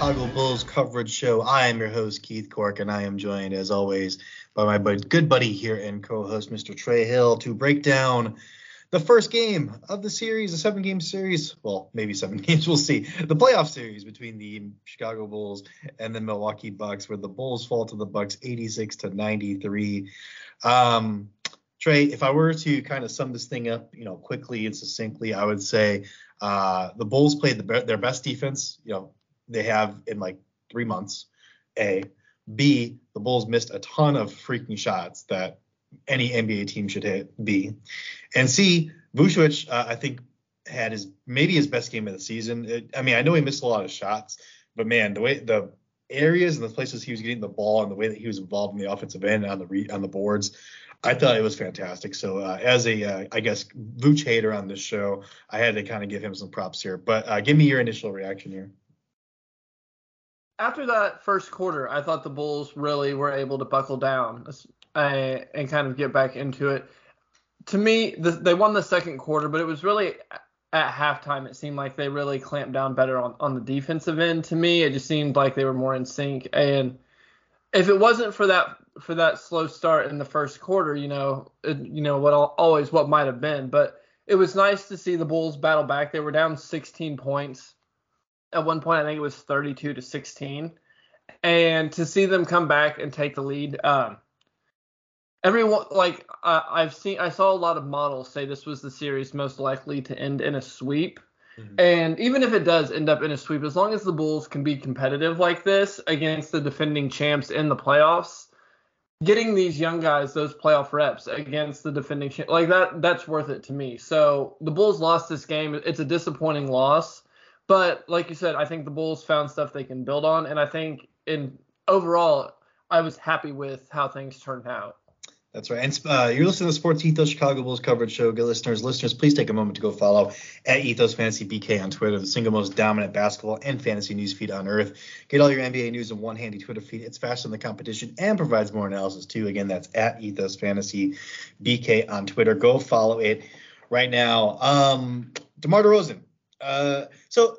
Chicago Bulls coverage show. I am your host, Keith Cork, and I am joined, as always, by my bud- good buddy here and co-host, Mr. Trey Hill, to break down the first game of the series, a seven-game series. Well, maybe seven games. We'll see. The playoff series between the Chicago Bulls and the Milwaukee Bucks, where the Bulls fall to the Bucks, 86 to 93. Um, Trey, if I were to kind of sum this thing up, you know, quickly and succinctly, I would say uh, the Bulls played the, be- their best defense, you know, they have in like three months. A, B, the Bulls missed a ton of freaking shots that any NBA team should hit. B, and C, Vucevic, uh, I think had his maybe his best game of the season. It, I mean, I know he missed a lot of shots, but man, the way the areas and the places he was getting the ball and the way that he was involved in the offensive end on the re, on the boards, I thought it was fantastic. So uh, as a, uh, I guess, Vooch hater on this show, I had to kind of give him some props here. But uh, give me your initial reaction here. After that first quarter, I thought the Bulls really were able to buckle down uh, and kind of get back into it. To me, the, they won the second quarter, but it was really at halftime. It seemed like they really clamped down better on, on the defensive end. To me, it just seemed like they were more in sync. And if it wasn't for that for that slow start in the first quarter, you know, it, you know what always what might have been, but it was nice to see the Bulls battle back. They were down 16 points at one point. I think it was 32 to 16, and to see them come back and take the lead. Um, everyone like uh, I've seen, I saw a lot of models say this was the series most likely to end in a sweep. Mm-hmm. And even if it does end up in a sweep, as long as the Bulls can be competitive like this against the defending champs in the playoffs, getting these young guys those playoff reps against the defending champ, like that, that's worth it to me. So the Bulls lost this game. It's a disappointing loss, but like you said, I think the Bulls found stuff they can build on, and I think in overall, I was happy with how things turned out. That's right. And uh, you're listening to the Sports Ethos Chicago Bulls coverage show. Good listeners, listeners, please take a moment to go follow at Ethos Fantasy BK on Twitter, the single most dominant basketball and fantasy news feed on earth. Get all your NBA news in one handy Twitter feed. It's faster than the competition and provides more analysis too. Again, that's at Ethos Fantasy BK on Twitter. Go follow it right now. Um, DeMar DeRozan. Uh, so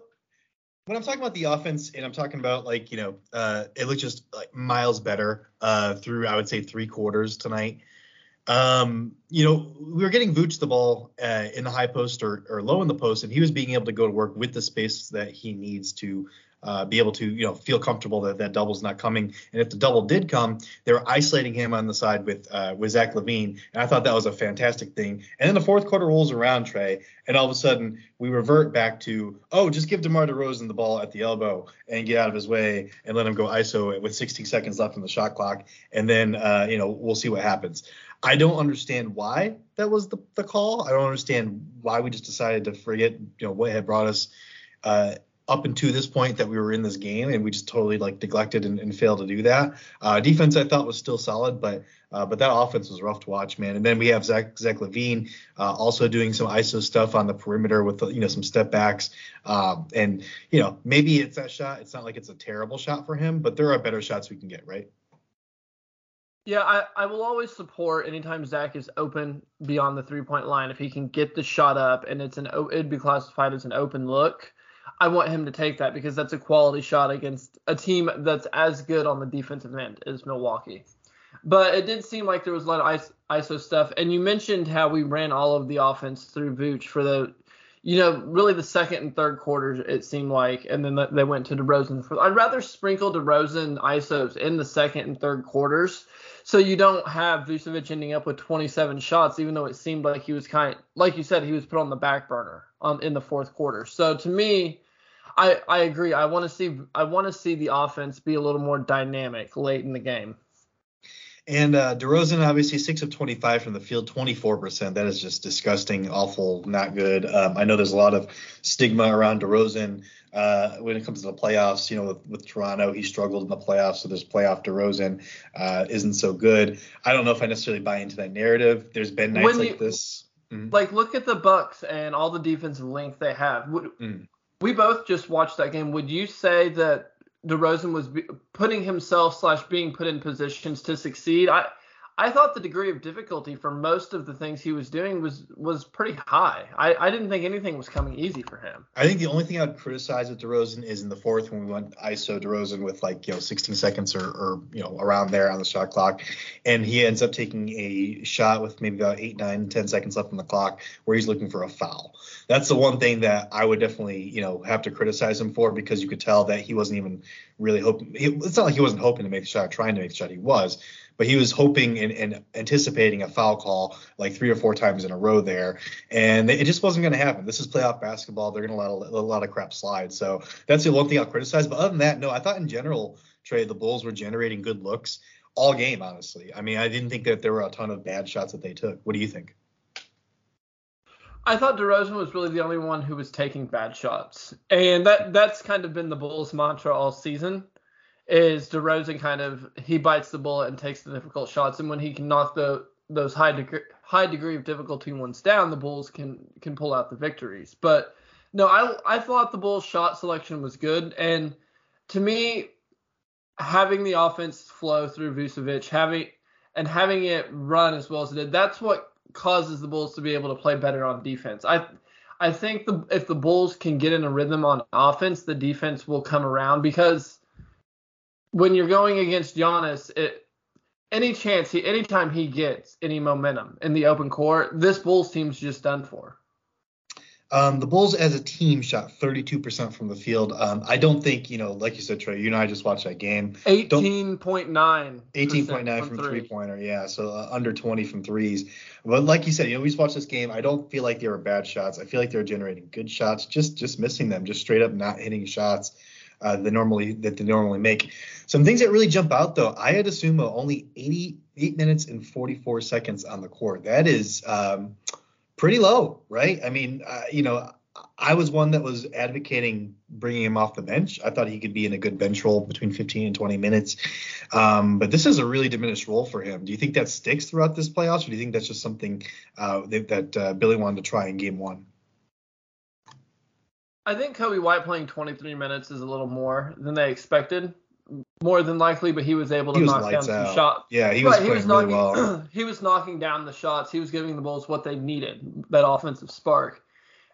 when I'm talking about the offense and I'm talking about like, you know, uh, it looked just like miles better uh, through, I would say, three quarters tonight. Um, you know, we were getting Vooch the ball uh, in the high post or, or low in the post, and he was being able to go to work with the space that he needs to uh, be able to, you know, feel comfortable that that double's not coming. And if the double did come, they were isolating him on the side with uh, with Zach LaVine, and I thought that was a fantastic thing. And then the fourth quarter rolls around, Trey, and all of a sudden we revert back to, oh, just give DeMar DeRozan the ball at the elbow and get out of his way and let him go ISO with 16 seconds left on the shot clock, and then uh, you know we'll see what happens. I don't understand why that was the, the call. I don't understand why we just decided to forget, you know, what had brought us uh, up until this point that we were in this game, and we just totally like neglected and, and failed to do that. Uh, defense I thought was still solid, but uh, but that offense was rough to watch, man. And then we have Zach Zach LaVine uh, also doing some ISO stuff on the perimeter with you know some step backs, um, and you know maybe it's that shot. It's not like it's a terrible shot for him, but there are better shots we can get, right? Yeah, I, I will always support anytime Zach is open beyond the three point line. If he can get the shot up and it's an it'd be classified as an open look, I want him to take that because that's a quality shot against a team that's as good on the defensive end as Milwaukee. But it did seem like there was a lot of ISO stuff. And you mentioned how we ran all of the offense through Vooch for the, you know, really the second and third quarters, it seemed like. And then they went to DeRozan. I'd rather sprinkle DeRozan ISOs in the second and third quarters so you don't have Vucevic ending up with 27 shots, even though it seemed like he was kind like you said, he was put on the back burner on in the fourth quarter. So to me, I I agree. I want to see I want to see the offense be a little more dynamic late in the game. And uh, DeRozan, obviously, six of 25 from the field, 24%. That is just disgusting, awful, not good. Um, I know there's a lot of stigma around DeRozan uh, when it comes to the playoffs. You know, with, with, Toronto, he struggled in the playoffs, so this playoff DeRozan uh, isn't so good. I don't know if I necessarily buy into that narrative. There's been nights when like you, this. Mm-hmm. Like, look at the Bucks and all the defensive length they have. Mm. We both just watched that game. Would you say that DeRozan was putting himself slash being put in positions to succeed. I I thought the degree of difficulty for most of the things he was doing was was pretty high. I, I didn't think anything was coming easy for him. I think the only thing I'd criticize with DeRozan is in the fourth when we went ISO DeRozan with like you know 16 seconds or, or you know around there on the shot clock, and he ends up taking a shot with maybe about eight, nine, ten seconds left on the clock where he's looking for a foul. That's the one thing that I would definitely you know have to criticize him for because you could tell that he wasn't even really hoping. It's not like he wasn't hoping to make the shot, trying to make the shot. He was, but he was hoping and, and, anticipating a foul call like three or four times in a row there, and it just wasn't going to happen. This is playoff basketball; they're going to let a, a lot of crap slide. So that's the one thing I'll criticize. But other than that, no, I thought in general, Trey, the Bulls were generating good looks all game. Honestly, I mean, I didn't think that there were a ton of bad shots that they took. What do you think? I thought DeRozan was really the only one who was taking bad shots, and that that's kind of been the Bulls' mantra all season is DeRozan kind of he bites the bullet and takes the difficult shots, and when he can knock the those high degree high degree of difficulty ones down, the Bulls can can pull out the victories. But no, I I thought the Bulls shot selection was good, and to me, having the offense flow through Vucevic, having and having it run as well as it did, that's what causes the Bulls to be able to play better on defense. I I think the if the Bulls can get in a rhythm on offense, the defense will come around because when you're going against Giannis, it any chance he anytime he gets any momentum in the open court, this Bulls team's just done for. Um, the Bulls as a team shot 32% from the field. Um, I don't think, you know, like you said, Trey, you and I just watched that game. 18.9. 18.9 from, from three pointer, yeah. So uh, under 20 from threes. But like you said, you know, we just watched this game. I don't feel like they were bad shots. I feel like they're generating good shots, just just missing them, just straight up not hitting shots uh, normally that they normally make. Some things that really jump out though, I had Sumo only 88 minutes and 44 seconds on the court. That is um, pretty low, right? I mean, uh, you know, I was one that was advocating bringing him off the bench. I thought he could be in a good bench role between 15 and 20 minutes. Um, but this is a really diminished role for him. Do you think that sticks throughout this playoffs, or do you think that's just something uh, that, that uh, Billy wanted to try in game one? I think Coby White playing 23 minutes is a little more than they expected. More than likely, but he was able to was knock down some shots. Yeah, he was right, he was knocking, really well. he was knocking down the shots. He was giving the Bulls what they needed, that offensive spark.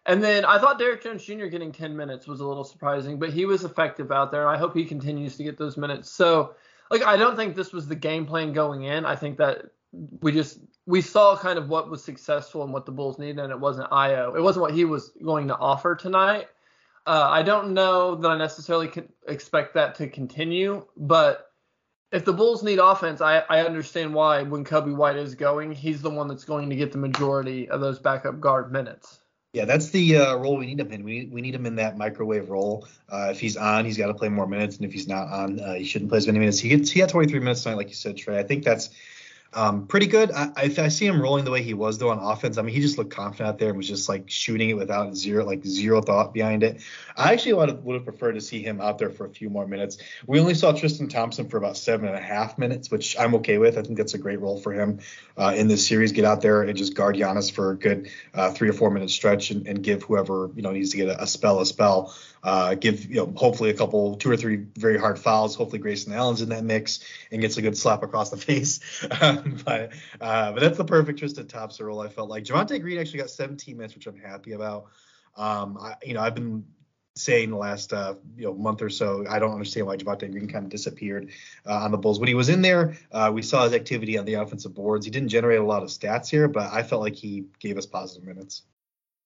And then I thought Derrick Jones Jr. getting 10 minutes was a little surprising, but he was effective out there. And I hope he continues to get those minutes. So, like, I don't think this was the game plan going in. I think that we just we saw kind of what was successful and what the Bulls needed, and it wasn't Ayo. It wasn't what he was going to offer tonight. Uh, I don't know that I necessarily expect that to continue, but if the Bulls need offense, I, I understand why when Coby White is going, he's the one that's going to get the majority of those backup guard minutes. Yeah, that's the uh, role we need him in. We, we need him in that microwave role. Uh, if he's on, he's got to play more minutes, and if he's not on, uh, he shouldn't play as many minutes. He gets he had 23 minutes tonight, like you said, Trey. I think that's um, pretty good. I, I, I, see him rolling the way he was though on offense. I mean, he just looked confident out there and was just like shooting it without zero, like zero thought behind it. I actually would have, would have preferred to see him out there for a few more minutes. We only saw Tristan Thompson for about seven and a half minutes, which I'm okay with. I think that's a great role for him uh, in this series. Get out there and just guard Giannis for a good uh, three or four minute stretch and, and, give whoever you know needs to get a, a spell a spell. Uh, give you know hopefully a couple two or three very hard fouls. Hopefully Grayson Allen's in that mix and gets a good slap across the face. Um, but uh, but that's the perfect Tristan Thompson role. I felt like Javonte Green actually got 17 minutes, which I'm happy about. Um, I, you know I've been saying the last uh, you know month or so. I don't understand why Javonte Green kind of disappeared uh, on the Bulls. When he was in there, uh, we saw his activity on the offensive boards. He didn't generate a lot of stats here, but I felt like he gave us positive minutes.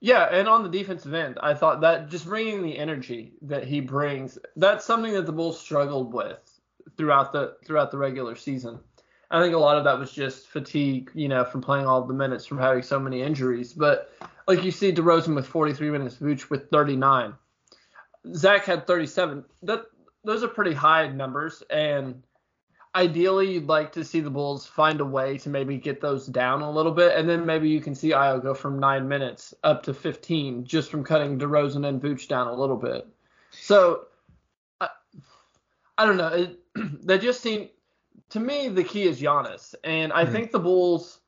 Yeah, and on the defensive end, I thought that just bringing the energy that he brings, that's something that the Bulls struggled with throughout the throughout the regular season. I think a lot of that was just fatigue, you know, from playing all the minutes, from having so many injuries. But like you see DeRozan with 43 minutes, Vooch with 39, Zach had 37. That those are pretty high numbers, and ideally you'd like to see the Bulls find a way to maybe get those down a little bit, and then maybe you can see Ayo go from nine minutes up to 15 just from cutting DeRozan and Vooch down a little bit. So I, I don't know. It, they just seem to me the key is Giannis, and I mm-hmm. think the Bulls.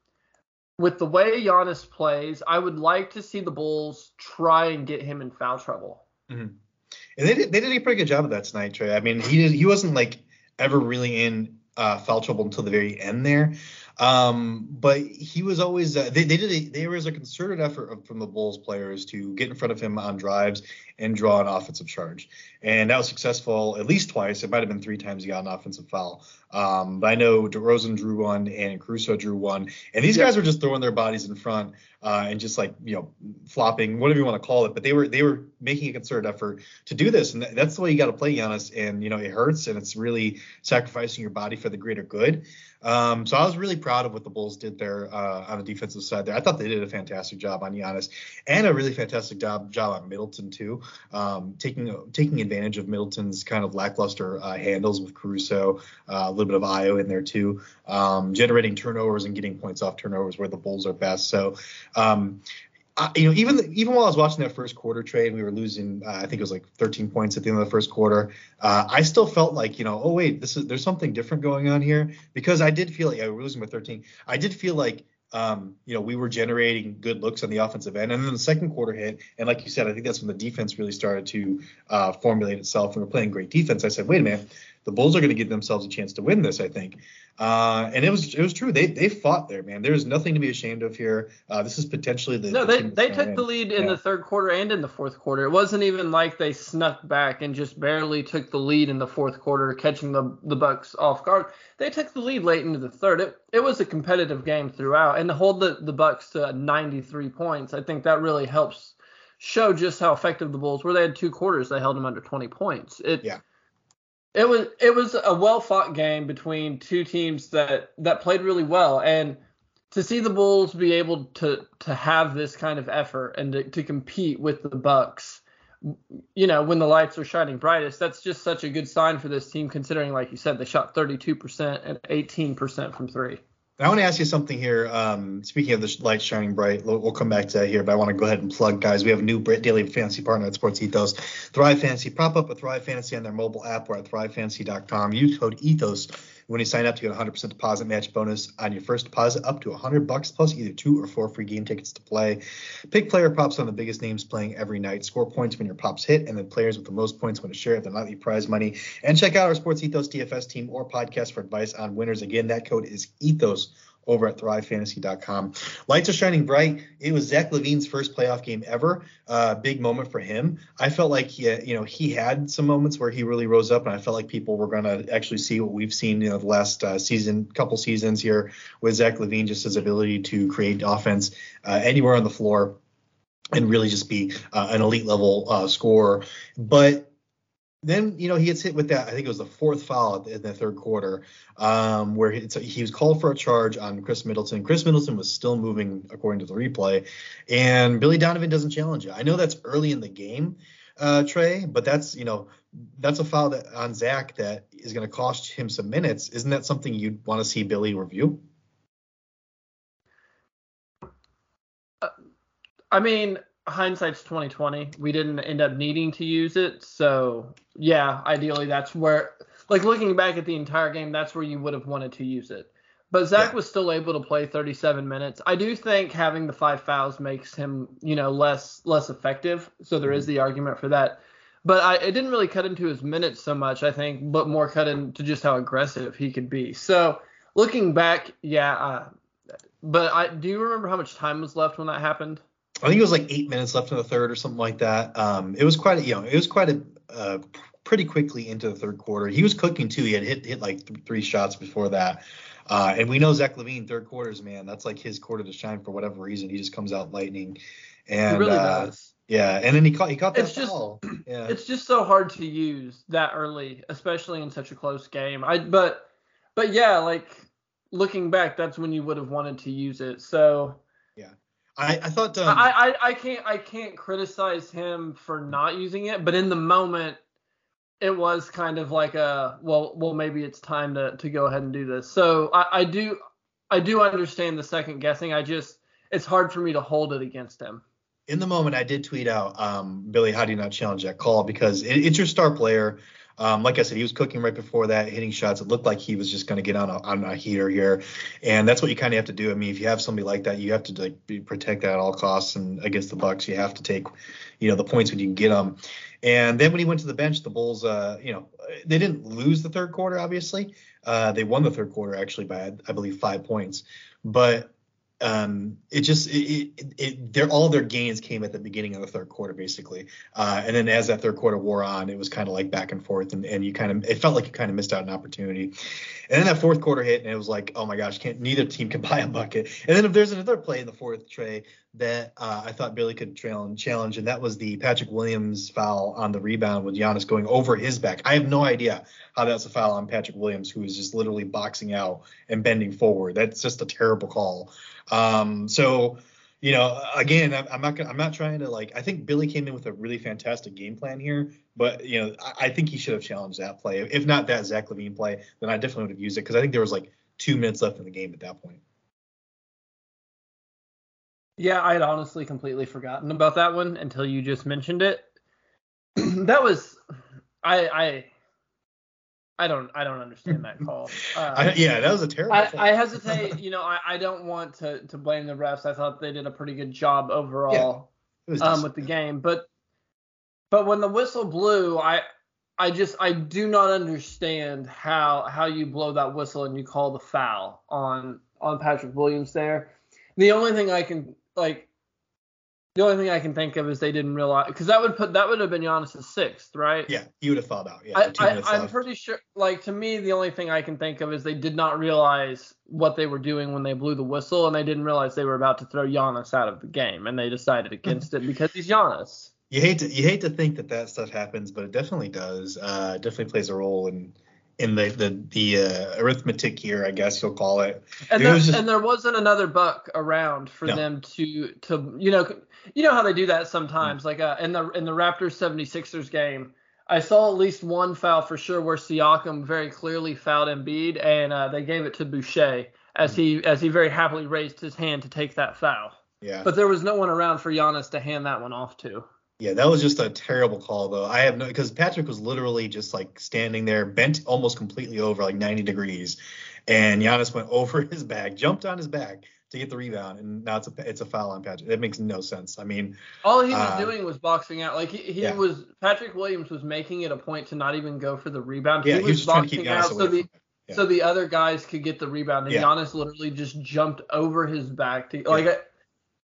With the way Giannis plays, I would like to see the Bulls try and get him in foul trouble. Mm-hmm. And they did, they did a pretty good job of that tonight, Trey. I mean, he did, he wasn't like ever really in uh, foul trouble until the very end there. Um, but he was always uh, they, they did a, there was a concerted effort from the Bulls players to get in front of him on drives and draw an offensive charge, and that was successful at least twice. It might have been three times he got an offensive foul. Um, but I know DeRozan drew one and Caruso drew one, and these guys were just throwing their bodies in front uh, and just like you know flopping, whatever you want to call it. But they were they were making a concerted effort to do this, and that's the way you got to play Giannis. And you know it hurts, and it's really sacrificing your body for the greater good. Um, so I was really proud of what the Bulls did there uh, on the defensive side. There, I thought they did a fantastic job on Giannis, and a really fantastic job job on Middleton too, um, taking taking advantage of Middleton's kind of lackluster uh, handles with Caruso, uh, a little bit of Ayo in there too, um, generating turnovers and getting points off turnovers where the Bulls are best. So um, you know, even even while I was watching that first quarter Trey, we were losing. Uh, I think it was like 13 points at the end of the first quarter. Uh, I still felt like, you know, oh wait, this is there's something different going on here because I did feel like I was losing by 13. I did feel like, um, you know, we were generating good looks on the offensive end, and then the second quarter hit, and like you said, I think that's when the defense really started to uh, formulate itself, and we're playing great defense. I said, wait a minute, the Bulls are going to give themselves a chance to win this, I think. Uh, and it was it was true. They they fought there, man. There's nothing to be ashamed of here. Uh, this is potentially the no. The they they took the lead in yeah. the third quarter and in the fourth quarter. It wasn't even like they snuck back and just barely took the lead in the fourth quarter, catching the the Bucks off guard. They took the lead late into the third. It it was a competitive game throughout, and to hold the the Bucks to 93 points, I think that really helps show just how effective the Bulls were. They had two quarters they held them under 20 points. It yeah it was it was a well fought game between two teams that that played really well, and to see the Bulls be able to to have this kind of effort and to, to compete with the Bucks, you know, when the lights are shining brightest, that's just such a good sign for this team. Considering, like you said, they shot 32% and 18% from three. I want to ask you something here. Um, speaking of the light shining bright, we'll come back to that here, but I want to go ahead and plug, guys. We have a new daily fantasy partner at Sports Ethos, Thrive Fantasy. Prop up a Thrive Fantasy on their mobile app or at thrivefantasy.com. Use code Ethos when you sign up to get a 100% deposit match bonus on your first deposit up to 100 bucks plus either two or four free game tickets to play. Pick player props on the biggest names playing every night. Score points when your props hit, and then players with the most points win a share of the nightly prize money. And check out our Sports Ethos DFS team or podcast for advice on winners. Again, that code is Ethos over at thrivefantasy.com. Lights are shining bright. It was Zach LaVine's first playoff game ever. Uh, big moment for him. I felt like he, you know, he had some moments where he really rose up, and I felt like people were going to actually see what we've seen, you know, the last uh, season, couple seasons here with Zach LaVine, just his ability to create offense uh, anywhere on the floor and really just be uh, an elite level uh, scorer. But then you know he gets hit with that. I think it was the fourth foul in the third quarter, um, where he, he, was called for a charge on Khris Middleton. Khris Middleton was still moving according to the replay, and Billy Donovan doesn't challenge it. I know that's early in the game, uh, Trey, but that's you know that's a foul that on Zach that is going to cost him some minutes. Isn't that something you'd want to see Billy review? Uh, I mean, hindsight's 2020. We didn't end up needing to use it, so yeah, ideally that's where like looking back at the entire game, that's where you would have wanted to use it. But Zach yeah. was still able to play 37 minutes. I do think having the five fouls makes him, you know, less less effective. So there is mm-hmm. the argument for that. But I, it didn't really cut into his minutes so much, I think, but more cut into just how aggressive he could be. So looking back, yeah. Uh, but I do you remember how much time was left when that happened? I think it was like eight minutes left in the third or something like that. Um, it was quite a, you know, it was quite a uh, pretty quickly into the third quarter. He was cooking too. He had hit hit like th- three shots before that. Uh, and we know Zach LaVine, third quarters, man. That's like his quarter to shine for whatever reason. He just comes out lightning. And he really uh, does. Yeah, and then he caught he caught that it's foul. Just, yeah. It's just so hard to use that early, especially in such a close game. I but but yeah, like looking back, that's when you would have wanted to use it. So I, I thought um, I, I I can't I can't criticize him for not using it, but in the moment it was kind of like a well well maybe it's time to to go ahead and do this. So I, I do I do understand the second guessing. I just it's hard for me to hold it against him. In the moment, I did tweet out, um, Billy, how do you not challenge that call? Because it, it's your star player. Um, like I said, he was cooking right before that, hitting shots. It looked like he was just going to get on a, on a heater here, and that's what you kind of have to do. I mean, if you have somebody like that, you have to like be, protect that at all costs. And against the Bucks, you have to take, you know, the points when you can get them. And then when he went to the bench, the Bulls, uh, you know, they didn't lose the third quarter. Obviously, uh, they won the third quarter actually by I believe five points, but um, it just it, it, it their all their gains came at the beginning of the third quarter basically, uh, and then as that third quarter wore on, it was kind of like back and forth, and, and you kind of it felt like you kind of missed out an opportunity, and then that fourth quarter hit, and it was like oh my gosh, can't neither team can buy a bucket, and then if there's another play in the fourth Trey that uh, I thought Billy could trail and challenge, and that was the Patrick Williams foul on the rebound with Giannis going over his back. I have no idea how that's a foul on Patrick Williams, who is just literally boxing out and bending forward. That's just a terrible call. Um, so, you know, again, I'm not I'm not trying to like. I think Billy came in with a really fantastic game plan here, but you know, I, I think he should have challenged that play. If not that Zach LaVine play, then I definitely would have used it because I think there was like two minutes left in the game at that point. Yeah, I had honestly completely forgotten about that one until you just mentioned it. that was I I I don't I don't understand that call. Uh, I, yeah, that was a terrible. I, I hesitate. You know, I, I don't want to to blame the refs. I thought they did a pretty good job overall yeah, um, with the game. But but when the whistle blew, I I just I do not understand how how you blow that whistle and you call the foul on on Patrick Williams there. The only thing I can like the only thing I can think of is they didn't realize because that would put that would have been Giannis's sixth, right? Yeah, he would have thought out. Yeah, I, am pretty sure. Like to me, the only thing I can think of is they did not realize what they were doing when they blew the whistle, and they didn't realize they were about to throw Giannis out of the game, and they decided against it because he's Giannis. You hate to you hate to think that that stuff happens, but it definitely does. Uh, definitely plays a role in in the the the uh, arithmetic here, I guess you'll call it. And, there, just, and there wasn't another buck around for no. them to to you know you know how they do that sometimes. Mm-hmm. Like uh, in the in the Raptors 76ers game, I saw at least one foul for sure where Siakam very clearly fouled Embiid, and uh, they gave it to Boucher as mm-hmm. he as he very happily raised his hand to take that foul. Yeah. But there was no one around for Giannis to hand that one off to. Yeah, that was just a terrible call though. I have no because Patrick was literally just like standing there, bent almost completely over like 90 degrees, and Giannis went over his back, jumped on his back to get the rebound, and now it's a it's a foul on Patrick. That makes no sense. I mean, all he was uh, doing was boxing out. Like he, he yeah. was Patrick Williams was making it a point to not even go for the rebound. Yeah, he, was, he was boxing out so the yeah. so the other guys could get the rebound, and yeah. Giannis literally just jumped over his back to like.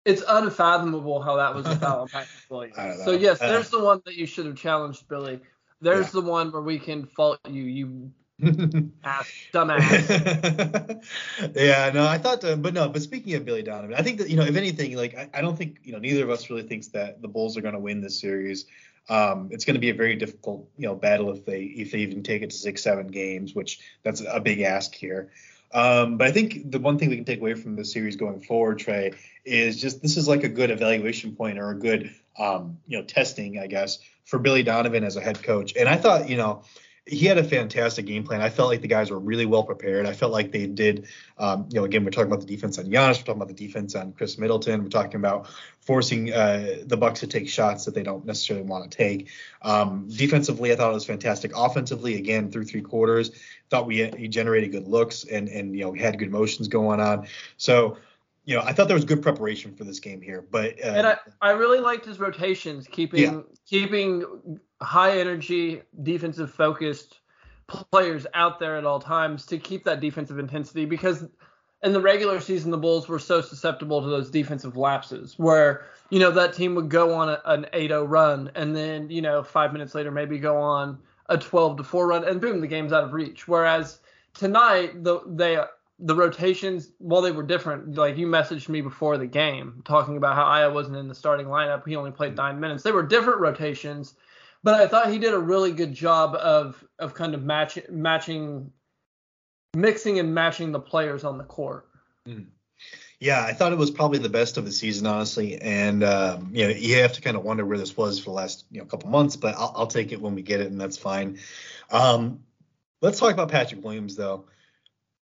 It's unfathomable how that was a foul on Patrick Williams. So yes, uh, there's the one that you should have challenged, Billy. There's yeah. the one where we can fault you, you ass, dumbass. yeah, no, I thought, uh, but no, but speaking of Billy Donovan, I think that you know, if anything, like I, I, don't think you know, neither of us really thinks that the Bulls are going to win this series. Um, it's going to be a very difficult, you know, battle if they if they even take it to six, seven games, which that's a big ask here. Um, but I think the one thing we can take away from the series going forward, Trey, is just this is like a good evaluation point or a good, um, you know, testing, I guess, for Billy Donovan as a head coach. And I thought, you know, he had a fantastic game plan. I felt like the guys were really well prepared. I felt like they did, um, you know, again, we're talking about the defense on Giannis, we're talking about the defense on Khris Middleton, we're talking about forcing uh, the Bucks to take shots that they don't necessarily want to take. Um, defensively, I thought it was fantastic. Offensively, again, through three quarters, thought we, he generated good looks and and you know we had good motions going on. So you know, I thought there was good preparation for this game here, but uh, and I, I really liked his rotations, keeping yeah. keeping high energy, defensive focused players out there at all times to keep that defensive intensity because in the regular season the Bulls were so susceptible to those defensive lapses where you know that team would go on a, an 8-0 run and then you know 5 minutes later maybe go on a 12 to 4 run and boom the game's out of reach whereas tonight the they the rotations, while they were different, like you messaged me before the game talking about how Ayo wasn't in the starting lineup. He only played nine minutes. They were different rotations, but I thought he did a really good job of of kind of match, matching, mixing and matching the players on the court. Mm. Yeah, I thought it was probably the best of the season, honestly. And um, you know, you have to kind of wonder where this was for the last you know couple months, but I'll, I'll take it when we get it, and that's fine. Um, let's talk about Patrick Williams, though.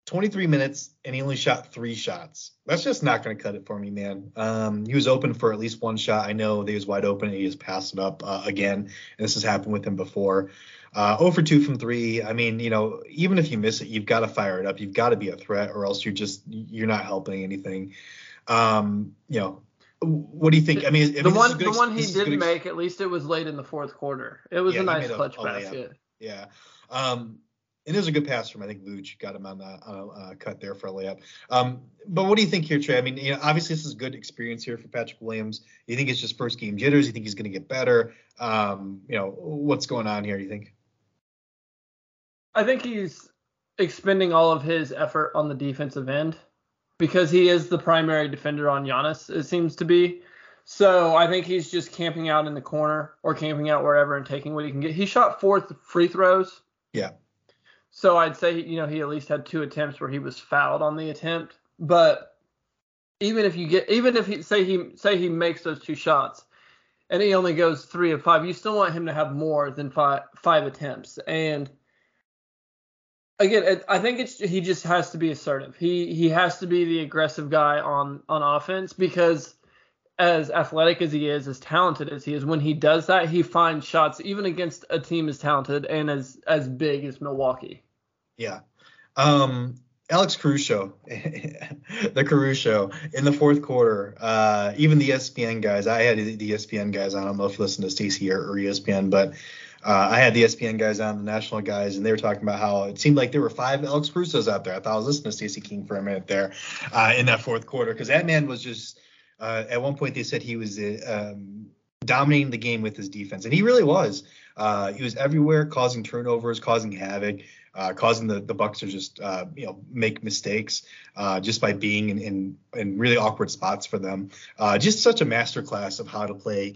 23 minutes and he only shot three shots. That's just not going to cut it for me, man. Um, he was open for at least one shot. I know he was wide open and he just passed it up uh, again. And this has happened with him before. Uh, 0 for 2 from three. I mean, you know, even if you miss it, you've got to fire it up. You've got to be a threat, or else you're just you're not helping anything. Um, you know, what do you think? I mean, the one the one he did make, at least it was late in the fourth quarter. It was yeah, a nice clutch a, basket. Yeah. Um, and there's a good pass from I think Vooch got him on the uh, cut there for a layup. Um, but what do you think here, Trey? I mean, you know, obviously this is good experience here for Patrick Williams. You think it's just first game jitters? You think he's going to get better? Um, you know, what's going on here? You think? I think he's expending all of his effort on the defensive end because he is the primary defender on Giannis. It seems to be. So I think he's just camping out in the corner or camping out wherever and taking what he can get. He shot four free throws. Yeah. So I'd say you know he at least had two attempts where he was fouled on the attempt. But even if you get even if he say he say he makes those two shots and he only goes three of five, you still want him to have more than five five attempts. And again, I think it's he just has to be assertive. He he has to be the aggressive guy on on offense because as athletic as he is, as talented as he is, when he does that, he finds shots even against a team as talented and as as big as Milwaukee. Yeah. Um, Alex Caruso, the Caruso in the fourth quarter. Uh, even the ESPN guys, I had the ESPN guys on. I don't know if you listen to Stacey or, or ESPN, but uh, I had the ESPN guys on, the national guys, and they were talking about how it seemed like there were five Alex Carusos out there. I thought I was listening to Stacey King for a minute there uh, in that fourth quarter because that man was just. Uh, at one point, they said he was uh, um, dominating the game with his defense, and he really was. Uh, he was everywhere, causing turnovers, causing havoc uh, causing the, the Bucks to just uh, you know make mistakes uh, just by being in, in, in really awkward spots for them. Uh, just such a masterclass of how to play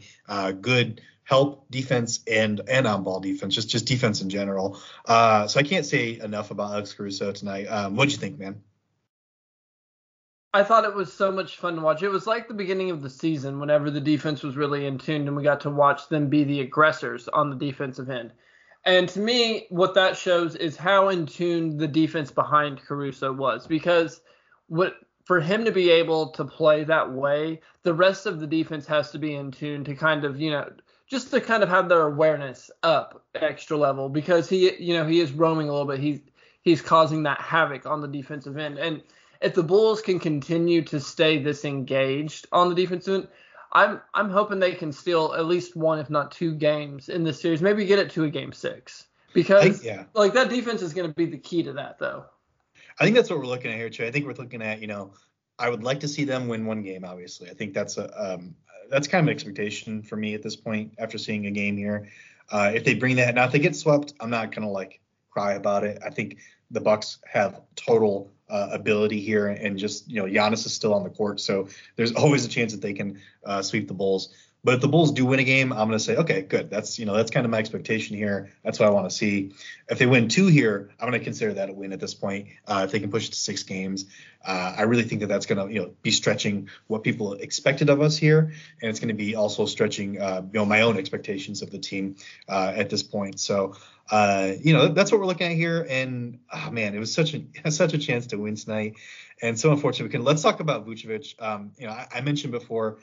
good help defense and and on ball defense, just just defense in general. So I can't say enough about Alex Caruso tonight. Um, what'd you think, man? I thought it was so much fun to watch. It was like the beginning of the season whenever the defense was really in tune and we got to watch them be the aggressors on the defensive end. And to me, what that shows is how in tune the defense behind Caruso was because what for him to be able to play that way, the rest of the defense has to be in tune to kind of, you know, just to kind of have their awareness up extra level because he, you know, he is roaming a little bit. He's he's causing that havoc on the defensive end. And if the Bulls can continue to stay this engaged on the defensive end, I'm I'm hoping they can steal at least one, if not two games in this series. Maybe get it to a game six because I, yeah. like that defense is going to be the key to that, though. I think that's what we're looking at here, too. I think we're looking at you know I would like to see them win one game. Obviously, I think that's a um, that's kind of an expectation for me at this point after seeing a game here. Uh, if they bring that now, if they get swept, I'm not gonna like cry about it. I think the Bucks have total uh, ability here, and just you know Giannis is still on the court, so there's always a chance that they can uh, sweep the Bulls. But if the Bulls do win a game, I'm going to say, okay, good. That's you know that's kind of my expectation here. That's what I want to see. If they win two here, I'm going to consider that a win at this point. Uh, if they can push it to six games, uh, I really think that that's going to you know be stretching what people expected of us here, and it's going to be also stretching uh, you know my own expectations of the team uh, at this point. So uh, you know that's what we're looking at here. And oh man, it was such a such a chance to win tonight, and so unfortunate. We can let's talk about Vucevic. Um, you know I, I mentioned before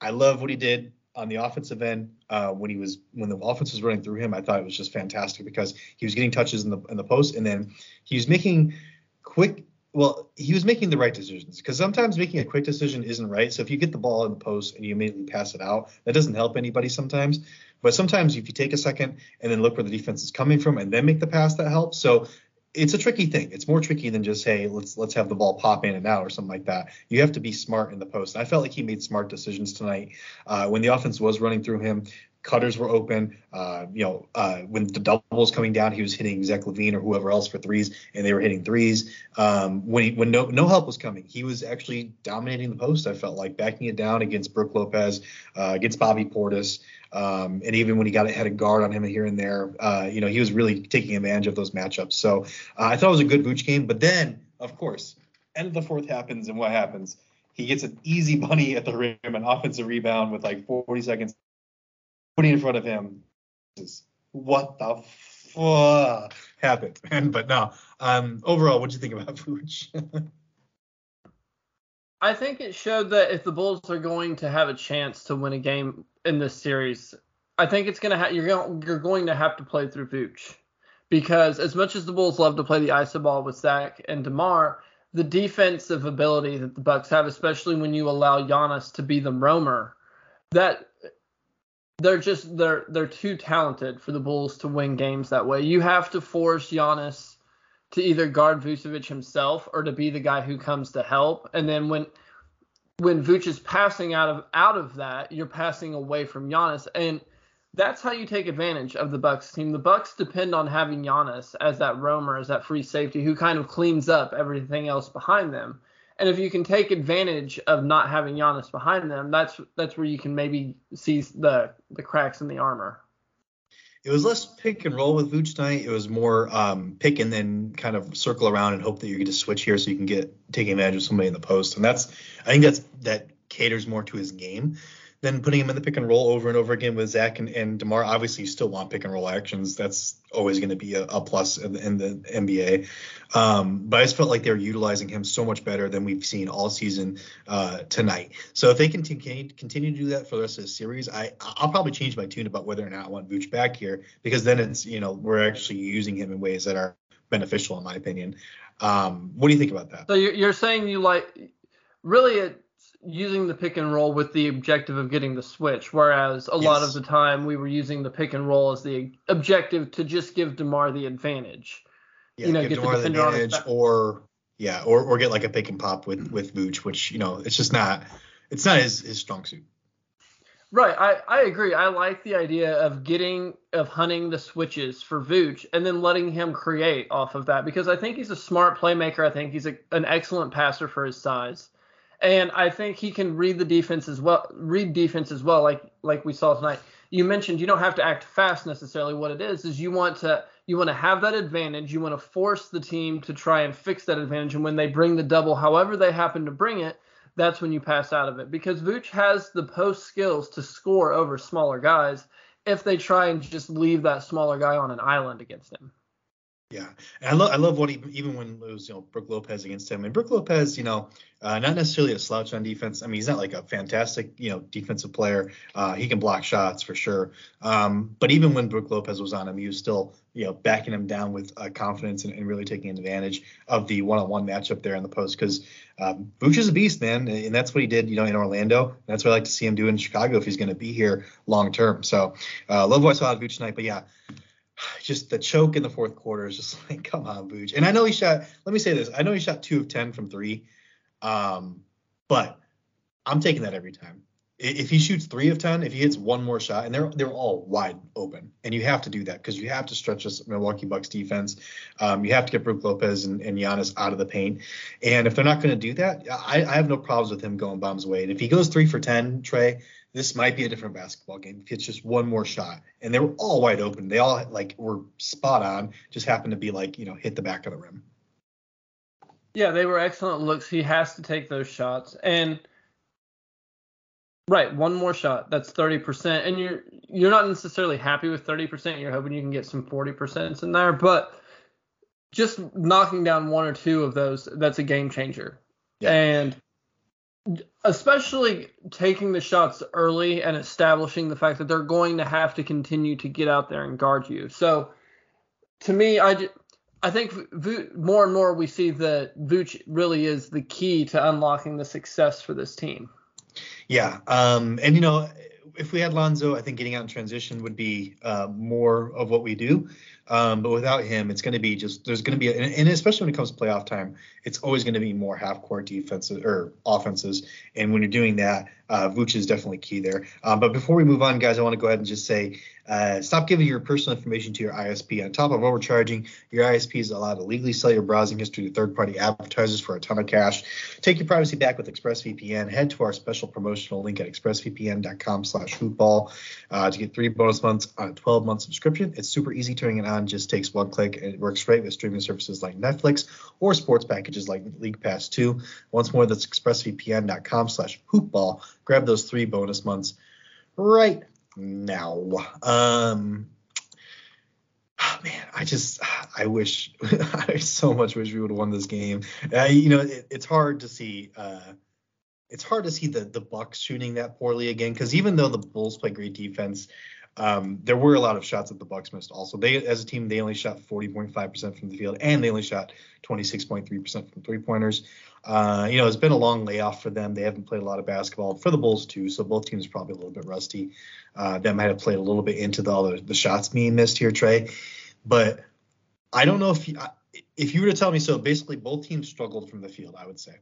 I love what he did on the offensive end uh, when he was when the offense was running through him. I thought it was just fantastic because he was getting touches in the in the post, and then he was making quick. Well, he was making the right decisions because sometimes making a quick decision isn't right. So if you get the ball in the post and you immediately pass it out, that doesn't help anybody sometimes. But sometimes if you take a second and then look where the defense is coming from and then make the pass, that helps. So it's a tricky thing. It's more tricky than just hey, let's let's have the ball pop in and out or something like that. You have to be smart in the post. I felt like he made smart decisions tonight uh, when the offense was running through him. Cutters were open. Uh, you know, uh, when the double was coming down, he was hitting Zach LaVine or whoever else for threes, and they were hitting threes. Um, when he, when no no help was coming, he was actually dominating the post. I felt like backing it down against Brook Lopez, uh, against Bobby Portis. Um, and even when he got had a guard on him here and there, uh, you know, he was really taking advantage of those matchups. So uh, I thought it was a good Vooch game. But then, of course, end of the fourth happens, and what happens? He gets an easy bunny at the rim, an offensive rebound with like 40 seconds putting in front of him. What the fuck happened? but no, um, overall, what do you think about Vooch? I think it showed that if the Bulls are going to have a chance to win a game in this series, I think it's gonna ha- you're going you're going to have to play through Vooch because as much as the Bulls love to play the iso ball with Zach and Demar, the defensive ability that the Bucks have, especially when you allow Giannis to be the roamer, that they're just they're they're too talented for the Bulls to win games that way. You have to force Giannis to either guard Vucevic himself or to be the guy who comes to help. And then when when Vuce is passing out of out of that, you're passing away from Giannis, and that's how you take advantage of the Bucks team. The Bucks depend on having Giannis as that roamer, as that free safety who kind of cleans up everything else behind them. And if you can take advantage of not having Giannis behind them, that's that's where you can maybe see the the cracks in the armor it was less pick and roll with Vooch tonight. It was more um, pick and then kind of circle around and hope that you get to switch here so you can get take advantage of somebody in the post. And that's I think that's that caters more to his game than putting him in the pick and roll over and over again with Zach and, and Demar. Obviously, you still want pick and roll actions. That's always going to be a, a plus in the, in the NBA. Um, but I just felt like they were utilizing him so much better than we've seen all season uh, tonight. So if they continue continue to do that for the rest of the series, I I'll probably change my tune about whether or not I want Vooch back here because then it's you know we're actually using him in ways that are beneficial in my opinion. Um, what do you think about that? So you're saying you like really it using the pick and roll with the objective of getting the switch, whereas a yes. lot of the time we were using the pick and roll as the objective to just give Demar the advantage. Yeah, you know, give get Demar the, the advantage, or yeah, or or get like a pick and pop with with Vooch, which you know it's just not it's not his his strong suit. Right, I, I agree. I like the idea of getting of hunting the switches for Vooch and then letting him create off of that because I think he's a smart playmaker. I think he's a, an excellent passer for his size and I think he can read the defense as well. Read defense as well, like like we saw tonight. You mentioned you don't have to act fast necessarily. What it is is you want to you want to have that advantage. You want to force the team to try and fix that advantage. And when they bring the double, however they happen to bring it, that's when you pass out of it. Because Vooch has the post skills to score over smaller guys if they try and just leave that smaller guy on an island against him. Yeah, and I love I love what he even when it was you know Brook Lopez against him and Brook Lopez you know uh, not necessarily a slouch on defense. I mean he's not like a fantastic you know defensive player. Uh, he can block shots for sure. Um, but even when Brook Lopez was on him, he was still you know backing him down with uh, confidence and, and, really taking advantage of the one-on-one matchup there in the post because um, is a beast, man, and that's what he did you know in Orlando. That's what I like to see him do in Chicago if he's going to be here long term. So uh, love what I saw out of Vooch tonight, but yeah just the choke in the fourth quarter is just like, come on, Vooch. And I know he shot. Let me say this: I know he shot two of ten from three, um, but I'm taking that every time. If he shoots three of ten, if he hits one more shot, and they're they're all wide open, and you have to do that because you have to stretch this Milwaukee Bucks defense. Um, you have to get Brook Lopez and, and Giannis out of the paint, and if they're not going to do that, I, I have no problems with him going bombs away. And if he goes three for ten, Trey, this might be a different basketball game if it's just one more shot. And they were all wide open. They all like were spot on. Just happened to be like you know hit the back of the rim. Yeah, they were excellent looks. He has to take those shots. And right, one more shot. That's 30%. And you're you're not necessarily happy with 30%. You're hoping you can get some 40% in there, but just knocking down one or two of those, that's a game changer. Yeah. And especially taking the shots early and establishing the fact that they're going to have to continue to get out there and guard you. So to me, I I think more and more we see that Vooch really is the key to unlocking the success for this team. Yeah, um, and you know, if we had Lonzo, I think getting out in transition would be uh, more of what we do. Um, but without him, it's going to be just there's going to be a, and especially when it comes to playoff time, it's always going to be more half court defenses or offenses. And when you're doing that, uh, Vooch is definitely key there. Um, but before we move on, guys, I want to go ahead and just say uh, stop giving your personal information to your ISP. On top of overcharging, your ISP is allowed to legally sell your browsing history to third-party advertisers for a ton of cash. Take your privacy back with ExpressVPN. Head to our special promotional link at expressvpn.com/hoopball uh, to get three bonus months on a 12-month subscription. It's super easy turning it on. Just takes one click, and it works great with streaming services like Netflix or sports packages like League Pass 2. Once more, that's expressvpn.com slash hoopball. Grab those three bonus months right now. Um, oh man, I just I wish I so much wish we would have won this game. Uh, you know, it, it's hard to see. Uh, it's hard to see the the Bucks shooting that poorly again because even though the Bulls play great defense, um, there were a lot of shots that the Bucks missed. Also, they as a team they only shot 40.5% from the field and they only shot 26.3% from three pointers. Uh, you know, it's been a long layoff for them. They haven't played a lot of basketball for the Bulls too, so both teams probably a little bit rusty. Uh, that might have played a little bit into the, all the, the shots being missed here, Trey. But I don't know if you, if you were to tell me so, basically both teams struggled from the field. I would say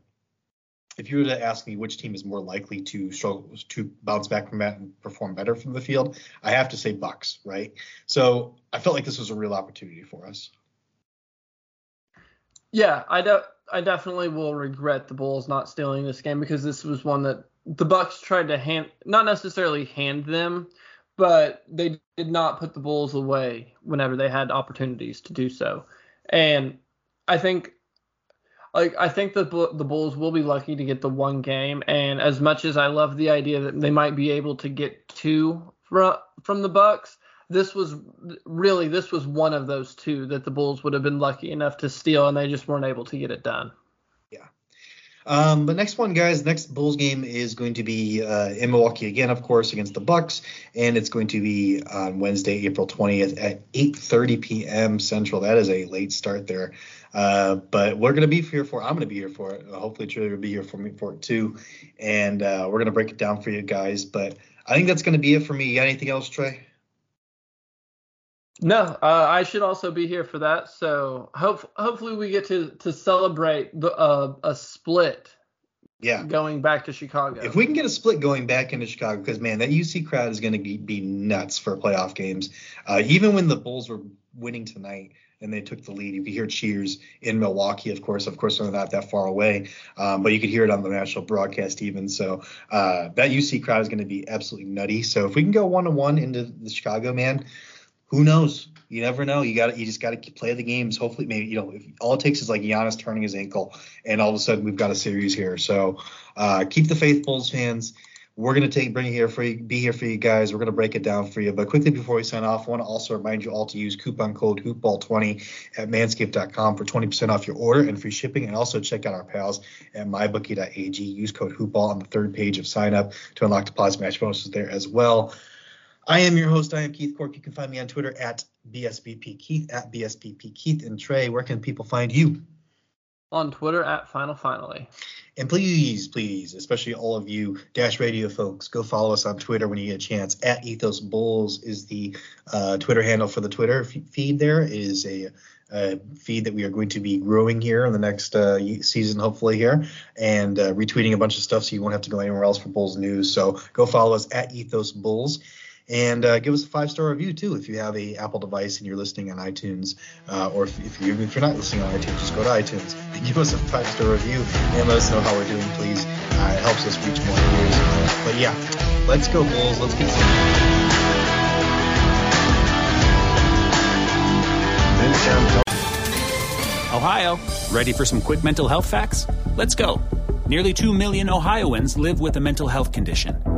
if you were to ask me which team is more likely to struggle to bounce back from that and perform better from the field, I have to say Bucks, right? So I felt like this was a real opportunity for us. Yeah, I I definitely will regret the Bulls not stealing this game because this was one that the Bucks tried to hand not necessarily hand them, but they did not put the Bulls away whenever they had opportunities to do so. And I think like I think the the Bulls will be lucky to get the one game, and as much as I love the idea that they might be able to get two from from the Bucks, this was really this was one of those two that the Bulls would have been lucky enough to steal, and they just weren't able to get it done. Um, but next one, guys, next Bulls game is going to be uh, in Milwaukee again, of course, against the Bucks, and it's going to be on Wednesday, April 20th at 8:30 p.m. Central. That is a late start there, uh, but we're going to be here for. I'm going to be here for it. Hopefully, Trey will be here for me for it too, and uh, we're going to break it down for you guys. But I think that's going to be it for me. You got anything else, Trey? No, uh, I should also be here for that. So hope, hopefully we get to to celebrate the, uh, a split. Yeah. Going back to Chicago. If we can get a split going back into Chicago, because man, that UC crowd is going to be, be nuts for playoff games. Uh, even when the Bulls were winning tonight and they took the lead, you could hear cheers in Milwaukee. Of course, of course, they're not that far away, um, but you could hear it on the national broadcast even. So uh, that UC crowd is going to be absolutely nutty. So if we can go one to one into the Chicago man who knows? You never know. You got you just got to play the games. Hopefully, maybe you know, if, all it takes is like Giannis turning his ankle, and all of a sudden we've got a series here. So uh, keep the faith, Bulls fans. We're gonna take bring it here for you, be here for you guys. We're gonna break it down for you. But quickly before we sign off, I want to also remind you all to use coupon code hoopball20 at manscaped.com for 20% off your order and free shipping. And also check out our pals at mybookie.ag. Use code hoopball on the third page of sign up to unlock deposit match bonuses there as well. I am your host. I am Keith Corp. You can find me on Twitter at BSBP Keith, at BSBP Keith. And Trey, where can people find you? On Twitter at Final Finally. And please, please, especially all of you Dash Radio folks, go follow us on Twitter when you get a chance. At Ethos Bulls is the uh, Twitter handle for the Twitter f- feed. There it is a, a, feed that we are going to be growing here in the next uh, season, hopefully here, and uh, retweeting a bunch of stuff so you won't have to go anywhere else for Bulls news. So go follow us at Ethos Bulls and uh, give us a five star review too if you have a Apple device and you're listening on iTunes, uh, or if, if, you if you're not listening on iTunes, just go to iTunes and give us a five star review and let us know how we're doing, please. Uh, it helps us reach more ears But yeah, let's go Bulls. Let's get some. Ohio, ready for some quick mental health facts? Let's go. Nearly 2 million Ohioans live with a mental health condition.